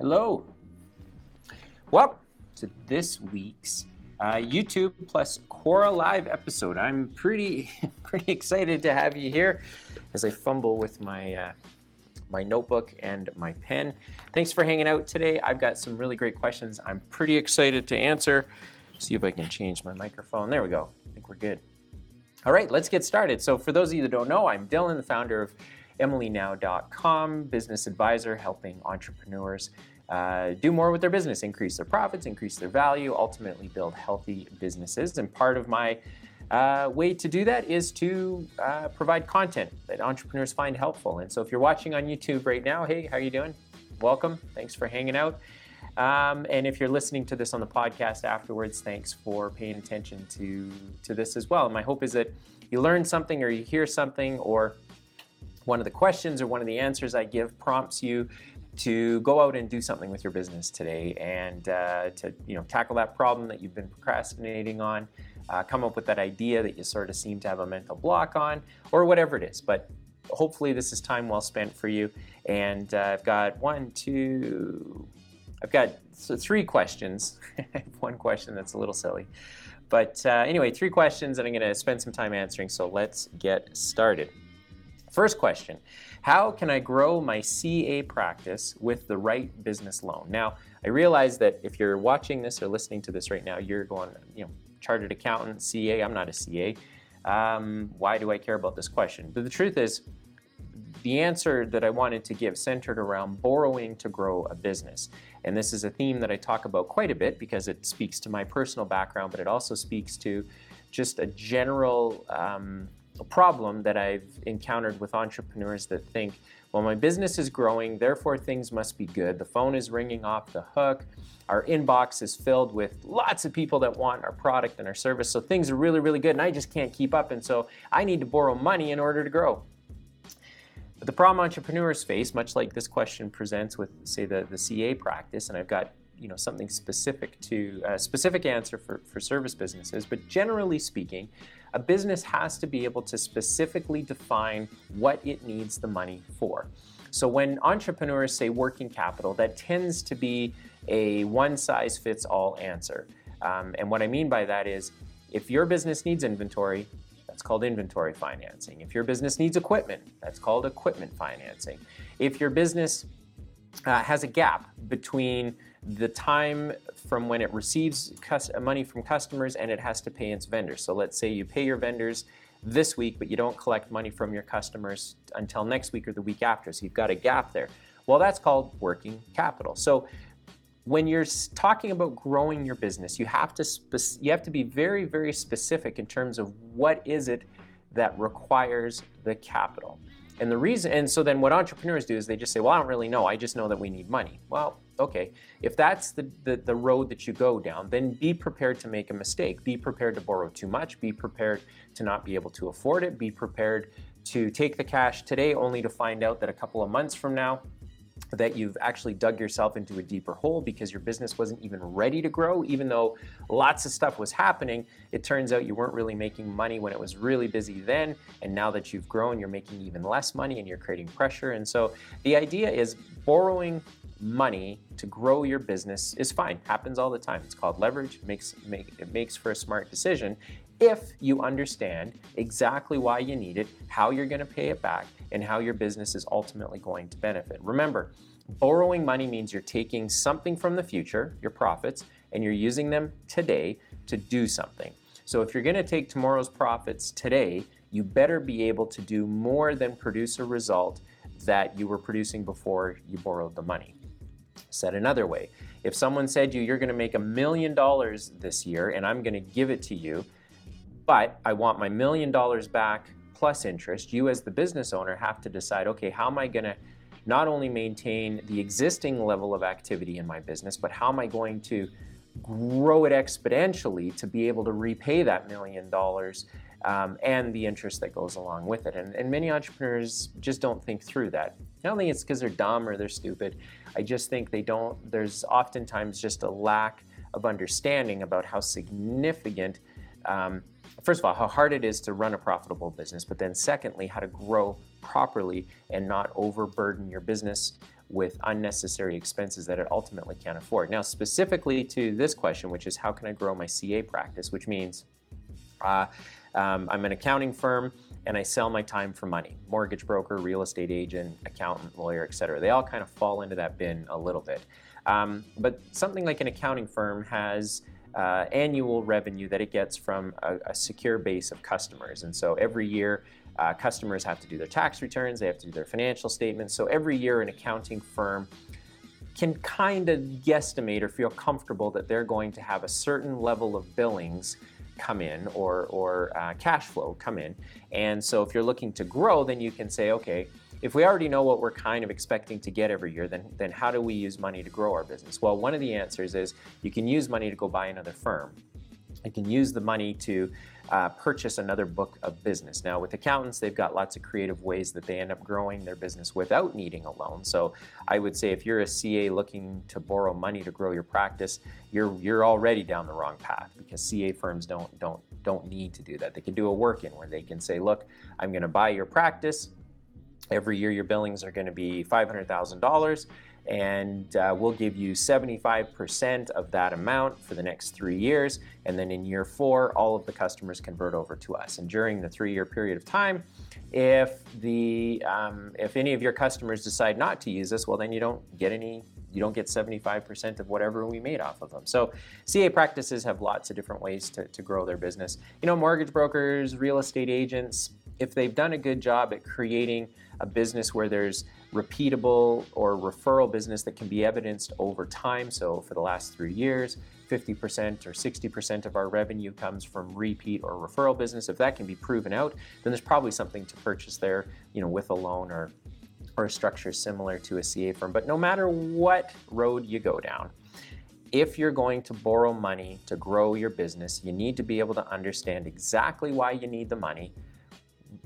Hello. Welcome to this week's uh, YouTube plus Quora Live episode. I'm pretty pretty excited to have you here as I fumble with my uh, my notebook and my pen. Thanks for hanging out today. I've got some really great questions. I'm pretty excited to answer. See if I can change my microphone. There we go. I think we're good. All right, let's get started. So, for those of you that don't know, I'm Dylan, the founder of EmilyNow.com, business advisor helping entrepreneurs uh, do more with their business, increase their profits, increase their value, ultimately build healthy businesses. And part of my uh, way to do that is to uh, provide content that entrepreneurs find helpful. And so if you're watching on YouTube right now, hey, how are you doing? Welcome. Thanks for hanging out. Um, and if you're listening to this on the podcast afterwards, thanks for paying attention to, to this as well. And my hope is that you learn something or you hear something or one of the questions or one of the answers I give prompts you to go out and do something with your business today and uh, to you know tackle that problem that you've been procrastinating on uh, come up with that idea that you sort of seem to have a mental block on or whatever it is. But hopefully this is time well spent for you. And uh, i've got one two i've got three questions. One question that's a little silly. But uh, anyway three questions that i'm going to spend some time answering. So let's get started First question How can I grow my CA practice with the right business loan? Now, I realize that if you're watching this or listening to this right now, you're going, you know, chartered accountant, CA, I'm not a CA. Um, why do I care about this question? But the truth is, the answer that I wanted to give centered around borrowing to grow a business. And this is a theme that I talk about quite a bit because it speaks to my personal background, but it also speaks to just a general um, a problem that I've encountered with entrepreneurs that think, well, my business is growing, therefore things must be good. The phone is ringing off the hook. Our inbox is filled with lots of people that want our product and our service. So things are really, really good, and I just can't keep up. And so I need to borrow money in order to grow. But the problem entrepreneurs face, much like this question presents with, say, the, the CA practice, and I've got you know something specific to a specific answer for, for service businesses, but generally speaking, a business has to be able to specifically define what it needs the money for. So when entrepreneurs say working capital, that tends to be a one size fits all answer. Um, and what I mean by that is if your business needs inventory, that's called inventory financing. If your business needs equipment, that's called equipment financing. If your business uh, has a gap between the time from when it receives money from customers and it has to pay its vendors. So let's say you pay your vendors this week, but you don't collect money from your customers until next week or the week after. So you've got a gap there. Well, that's called working capital. So when you're talking about growing your business, you have to spe- you have to be very very specific in terms of what is it that requires the capital. And the reason, and so then what entrepreneurs do is they just say, well, I don't really know. I just know that we need money. Well, okay. If that's the, the, the, road that you go down, then be prepared to make a mistake. Be prepared to borrow too much. Be prepared to not be able to afford it. Be prepared to take the cash today only to find out that a couple of months from now, that you've actually dug yourself into a deeper hole because your business wasn't even ready to grow, even though lots of stuff was happening. It turns out you weren't really making money when it was really busy then. And now that you've grown, you're making even less money and you're creating pressure. And so the idea is borrowing money to grow your business is fine. Happens all the time. It's called leverage. Makes make it makes for a smart decision if you understand exactly why you need it, how you're going to pay it back, and how your business is ultimately going to benefit. Remember, borrowing money means you're taking something from the future, your profits, and you're using them today to do something. So if you're going to take tomorrow's profits today, you better be able to do more than produce a result that you were producing before you borrowed the money. Said another way, if someone said you you're going to make a million dollars this year and I'm going to give it to you, but I want my million dollars back plus interest. You, as the business owner, have to decide okay, how am I going to not only maintain the existing level of activity in my business, but how am I going to grow it exponentially to be able to repay that million dollars um, and the interest that goes along with it. And, and, many entrepreneurs just don't think through that. I don't think it's because they're dumb or they're stupid. I just think they don't, there's oftentimes just a lack of understanding about how significant um, first of all, how hard it is to run a profitable business, but then secondly, how to grow properly and not overburden your business with unnecessary expenses that it ultimately can't afford. Now, specifically to this question, which is how can I grow my CA practice, which means uh, um, I'm an accounting firm and I sell my time for money. Mortgage broker, real estate agent, accountant, lawyer, etc. They all kind of fall into that bin a little bit. Um, but something like an accounting firm has uh, annual revenue that it gets from a, a, secure base of customers. And so every year, uh, customers have to do their tax returns, they have to do their financial statements. So every year, an accounting firm can kind of guesstimate or feel comfortable that they're going to have a certain level of billings come in or, or uh, cash flow come in. And so if you're looking to grow, then you can say, okay, if we already know what we're kind of expecting to get every year, then, then how do we use money to grow our business? Well, one of the answers is you can use money to go buy another firm. You can use the money to uh, purchase another book of business. Now, with accountants, they've got lots of creative ways that they end up growing their business without needing a loan. So, I would say if you're a CA looking to borrow money to grow your practice, you're you're already down the wrong path because CA firms don't don't don't need to do that. They can do a work-in where they can say, "Look, I'm going to buy your practice. Every year, your billings are going to be $500,000, and uh, we'll give you 75% of that amount for the next three years. And then in year four, all of the customers convert over to us. And during the three-year period of time, if the um, if any of your customers decide not to use us, well, then you don't get any you don't get 75% of whatever we made off of them. So CA practices have lots of different ways to, to grow their business. You know, mortgage brokers, real estate agents, if they've done a good job at creating a business where there's repeatable or referral business that can be evidenced over time. So for the last three years, 50% or 60% of our revenue comes from repeat or referral business. If that can be proven out, then there's probably something to purchase there, you know, with a loan or or a structure similar to a CA firm. But no matter what road you go down, if you're going to borrow money to grow your business, you need to be able to understand exactly why you need the money,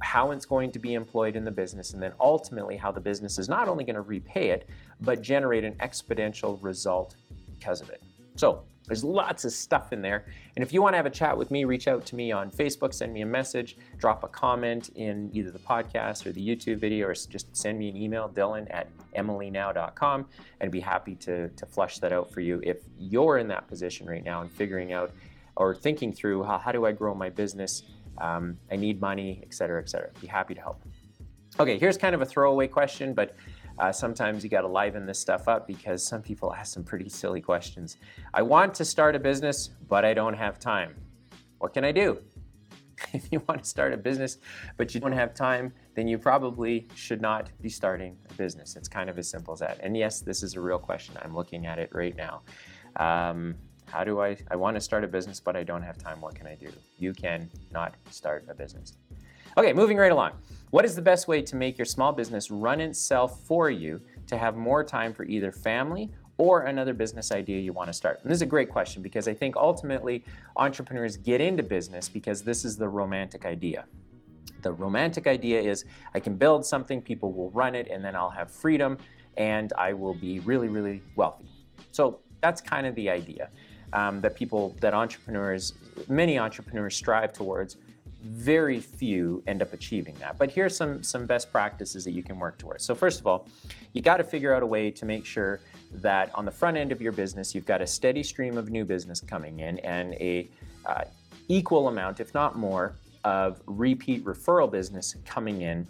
how it's going to be employed in the business, and then ultimately how the business is not only going to repay it, but generate an exponential result because of it. So there's lots of stuff in there. And if you want to have a chat with me, reach out to me on Facebook, send me a message, drop a comment in either the podcast or the YouTube video, or just send me an email, dylan at emilynow.com, and be happy to, to flush that out for you. If you're in that position right now and figuring out or thinking through how, how do I grow my business, um, I need money, et cetera, et cetera. Be happy to help. Okay, here's kind of a throwaway question, but uh, sometimes you got to liven this stuff up because some people ask some pretty silly questions. I want to start a business, but I don't have time. What can I do? if you want to start a business, but you don't have time, then you probably should not be starting a business. It's kind of as simple as that. And yes, this is a real question. I'm looking at it right now. Um, how do I, I want to start a business, but I don't have time. What can I do? You can not start a business. Okay, moving right along. What is the best way to make your small business run itself for you to have more time for either family or another business idea you want to start? And this is a great question because I think ultimately entrepreneurs get into business because this is the romantic idea. The romantic idea is I can build something, people will run it, and then I'll have freedom and I will be really, really wealthy. So that's kind of the idea um, that people, that entrepreneurs, many entrepreneurs strive towards. Very few end up achieving that. But here's some, some best practices that you can work towards. So, first of all, you got to figure out a way to make sure that on the front end of your business, you've got a steady stream of new business coming in and a uh, equal amount, if not more, of repeat referral business coming in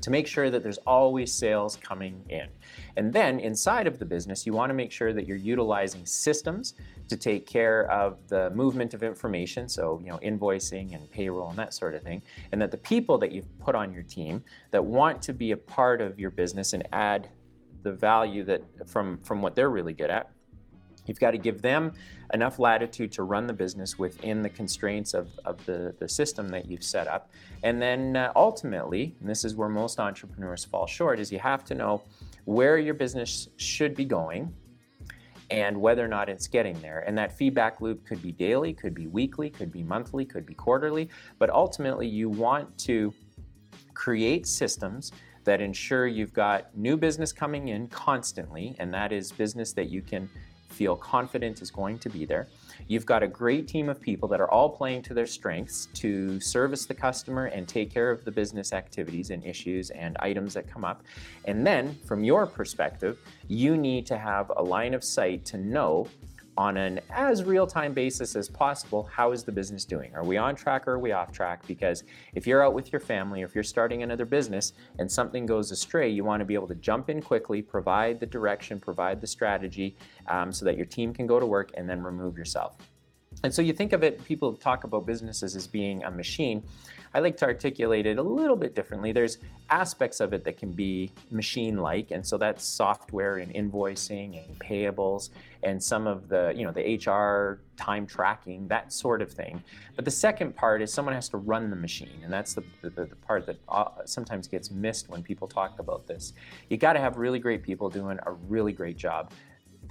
to make sure that there's always sales coming in. And then inside of the business, you want to make sure that you're utilizing systems to take care of the movement of information, so you know invoicing and payroll and that sort of thing, and that the people that you've put on your team that want to be a part of your business and add the value that from from what they're really good at You've got to give them enough latitude to run the business within the constraints of, of the, the system that you've set up. And then uh, ultimately, and this is where most entrepreneurs fall short, is you have to know where your business should be going and whether or not it's getting there. And that feedback loop could be daily, could be weekly, could be monthly, could be quarterly. But ultimately, you want to create systems that ensure you've got new business coming in constantly, and that is business that you can feel confident is going to be there. You've got a great team of people that are all playing to their strengths to service the customer and take care of the business activities and issues and items that come up. And then, from your perspective, you need to have a line of sight to know on an as real-time basis as possible how is the business doing? Are we on track or are we off track? Because if you're out with your family or if you're starting another business and something goes astray you want to be able to jump in quickly provide the direction provide the strategy um, so that your team can go to work and then remove yourself and so you think of it people talk about businesses as being a machine I like to articulate it a little bit differently. There's aspects of it that can be machine like, and so that's software and invoicing and payables and some of the, you know, the HR time tracking, that sort of thing. But the second part is someone has to run the machine, and that's the, the, the part that uh, sometimes gets missed when people talk about this. You got to have really great people doing a really great job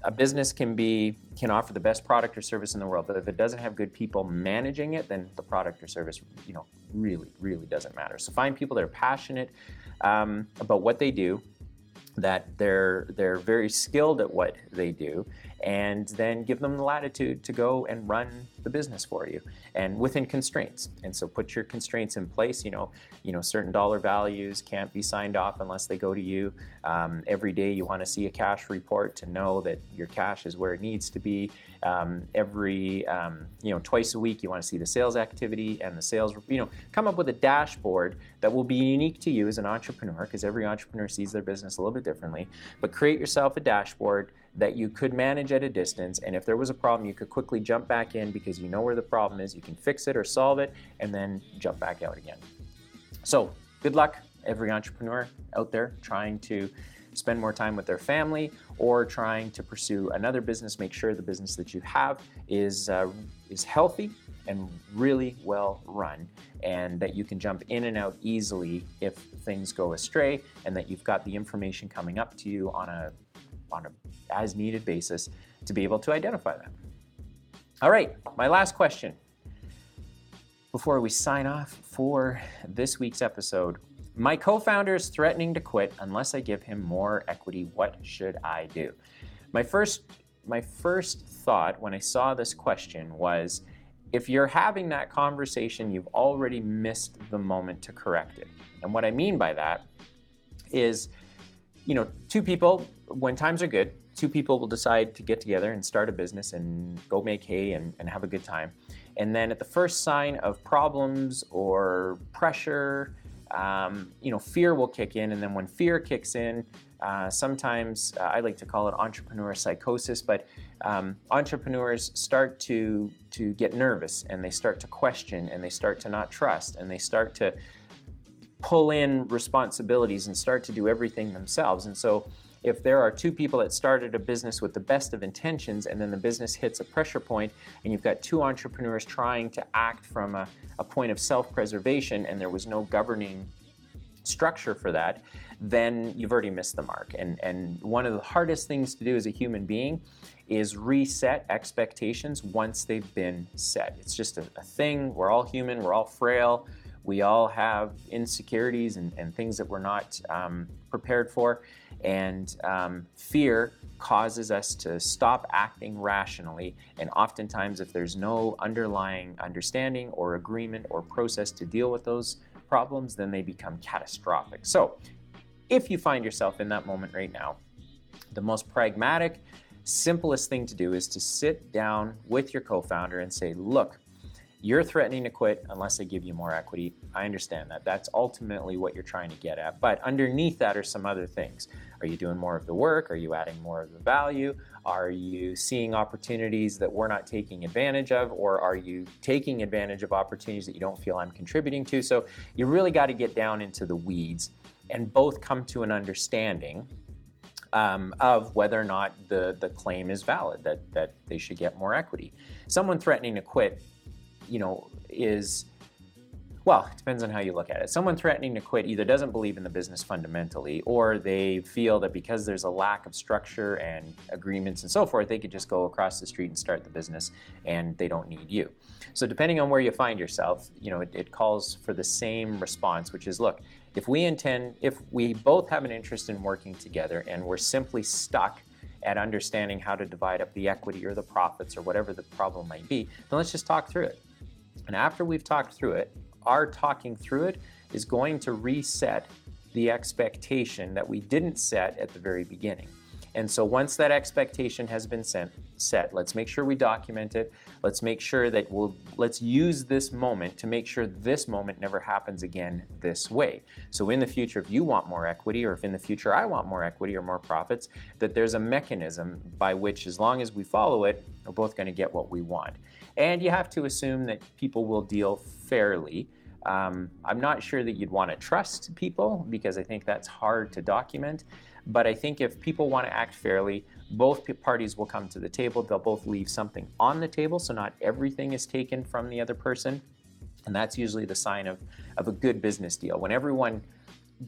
a business can be can offer the best product or service in the world, but if it doesn't have good people managing it, then the product or service, you know, really, really doesn't matter. So find people that are passionate um, about what they do, that they're they're very skilled at what they do, and then give them the latitude to go and run the business for you and within constraints. And so put your constraints in place. You know, you know, certain dollar values can't be signed off unless they go to you. Um, every day you want to see a cash report to know that your cash is where it needs to be. Um, every, um, you know, twice a week you want to see the sales activity and the sales, you know, come up with a dashboard that will be unique to you as an entrepreneur because every entrepreneur sees their business a little bit differently. But create yourself a dashboard that you could manage at a distance. And if there was a problem, you could quickly jump back in because you know where the problem is. You can fix it or solve it and then jump back out again. So, good luck, every entrepreneur out there trying to spend more time with their family or trying to pursue another business. Make sure the business that you have is, uh, is healthy and really well run, and that you can jump in and out easily if things go astray, and that you've got the information coming up to you on a on a as needed basis to be able to identify them. All right, my last question before we sign off for this week's episode. My co founder is threatening to quit unless I give him more equity. What should I do? My first, my first thought when I saw this question was if you're having that conversation, you've already missed the moment to correct it. And what I mean by that is, you know, two people, when times are good, two people will decide to get together and start a business and go make hay and, and have a good time. And then at the first sign of problems or pressure, um, you know, fear will kick in. And then when fear kicks in, uh, sometimes uh, I like to call it entrepreneur psychosis, but um, entrepreneurs start to to get nervous and they start to question and they start to not trust and they start to pull in responsibilities and start to do everything themselves. And so if there are two people that started a business with the best of intentions and then the business hits a pressure point and you've got two entrepreneurs trying to act from a, a point of self-preservation and there was no governing structure for that, then you've already missed the mark. And, and one of the hardest things to do as a human being is reset expectations once they've been set. It's just a, a thing. We're all human, we're all frail. We all have insecurities and, and things that we're not um, prepared for. And um, fear causes us to stop acting rationally. And oftentimes, if there's no underlying understanding or agreement or process to deal with those problems, then they become catastrophic. So, if you find yourself in that moment right now, the most pragmatic, simplest thing to do is to sit down with your co founder and say, Look, you're threatening to quit unless they give you more equity. I understand that. That's ultimately what you're trying to get at. But underneath that are some other things. Are you doing more of the work? Are you adding more of the value? Are you seeing opportunities that we're not taking advantage of? Or are you taking advantage of opportunities that you don't feel I'm contributing to? So you really got to get down into the weeds and both come to an understanding um, of whether or not the, the claim is valid, that, that they should get more equity. Someone threatening to quit you know, is well, it depends on how you look at it. Someone threatening to quit either doesn't believe in the business fundamentally, or they feel that because there's a lack of structure and agreements and so forth, they could just go across the street and start the business and they don't need you. So, depending on where you find yourself, you know, it, it calls for the same response, which is look, if we intend, if we both have an interest in working together and we're simply stuck at understanding how to divide up the equity or the profits or whatever the problem might be, then let's just talk through it. And after we've talked through it, our talking through it is going to reset the expectation that we didn't set at the very beginning. And so once that expectation has been sent, set, let's make sure we document it. Let's make sure that we'll let's use this moment to make sure this moment never happens again this way. So in the future, if you want more equity, or if in the future I want more equity or more profits, that there's a mechanism by which, as long as we follow it, we're both going to get what we want. And you have to assume that people will deal fairly. Um, I'm not sure that you'd want to trust people because I think that's hard to document. But I think if people want to act fairly, both parties will come to the table. They'll both leave something on the table, so not everything is taken from the other person. And that's usually the sign of, of a good business deal. When everyone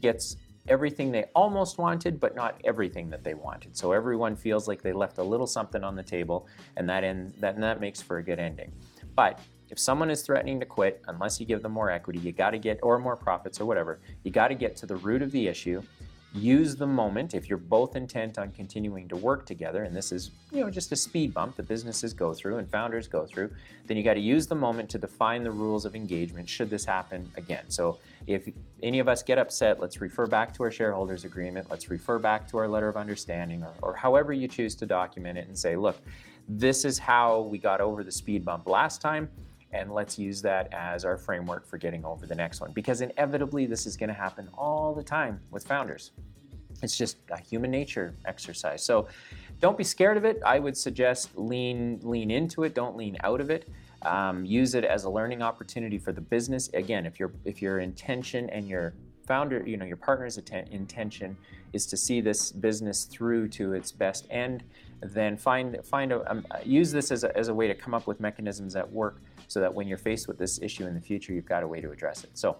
gets everything they almost wanted, but not everything that they wanted. So everyone feels like they left a little something on the table, and that, end, that, and that makes for a good ending. But if someone is threatening to quit, unless you give them more equity, you got to get, or more profits or whatever, you got to get to the root of the issue use the moment if you're both intent on continuing to work together and this is you know just a speed bump that businesses go through and founders go through then you got to use the moment to define the rules of engagement should this happen again. So if any of us get upset let's refer back to our shareholders agreement let's refer back to our letter of understanding or, or however you choose to document it and say look this is how we got over the speed bump last time and let's use that as our framework for getting over the next one. Because inevitably this is going to happen all the time with founders. It's just a human nature exercise. So don't be scared of it. I would suggest lean lean into it. Don't lean out of it. Um, use it as a learning opportunity for the business. Again if your if your intention and your founder you know your partner's intention is to see this business through to its best end then find find a um, use this as a, as a way to come up with mechanisms that work so that when you're faced with this issue in the future, you've got a way to address it. So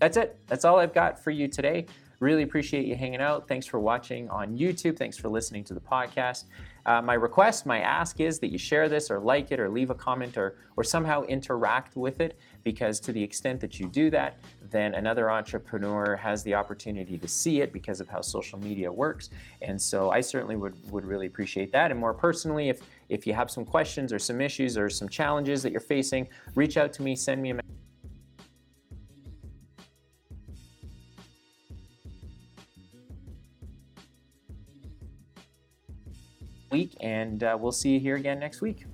that's it. That's all I've got for you today. Really appreciate you hanging out. Thanks for watching on YouTube. Thanks for listening to the podcast. Uh, my request, my ask is that you share this or like it or leave a comment or, or somehow interact with it because to the extent that you do that, then another entrepreneur has the opportunity to see it because of how social media works. And so I certainly would, would really appreciate that. And more personally, if, if you have some questions or some issues or some challenges that you're facing, reach out to me, send me a message. week, and uh, we'll see you here again next week.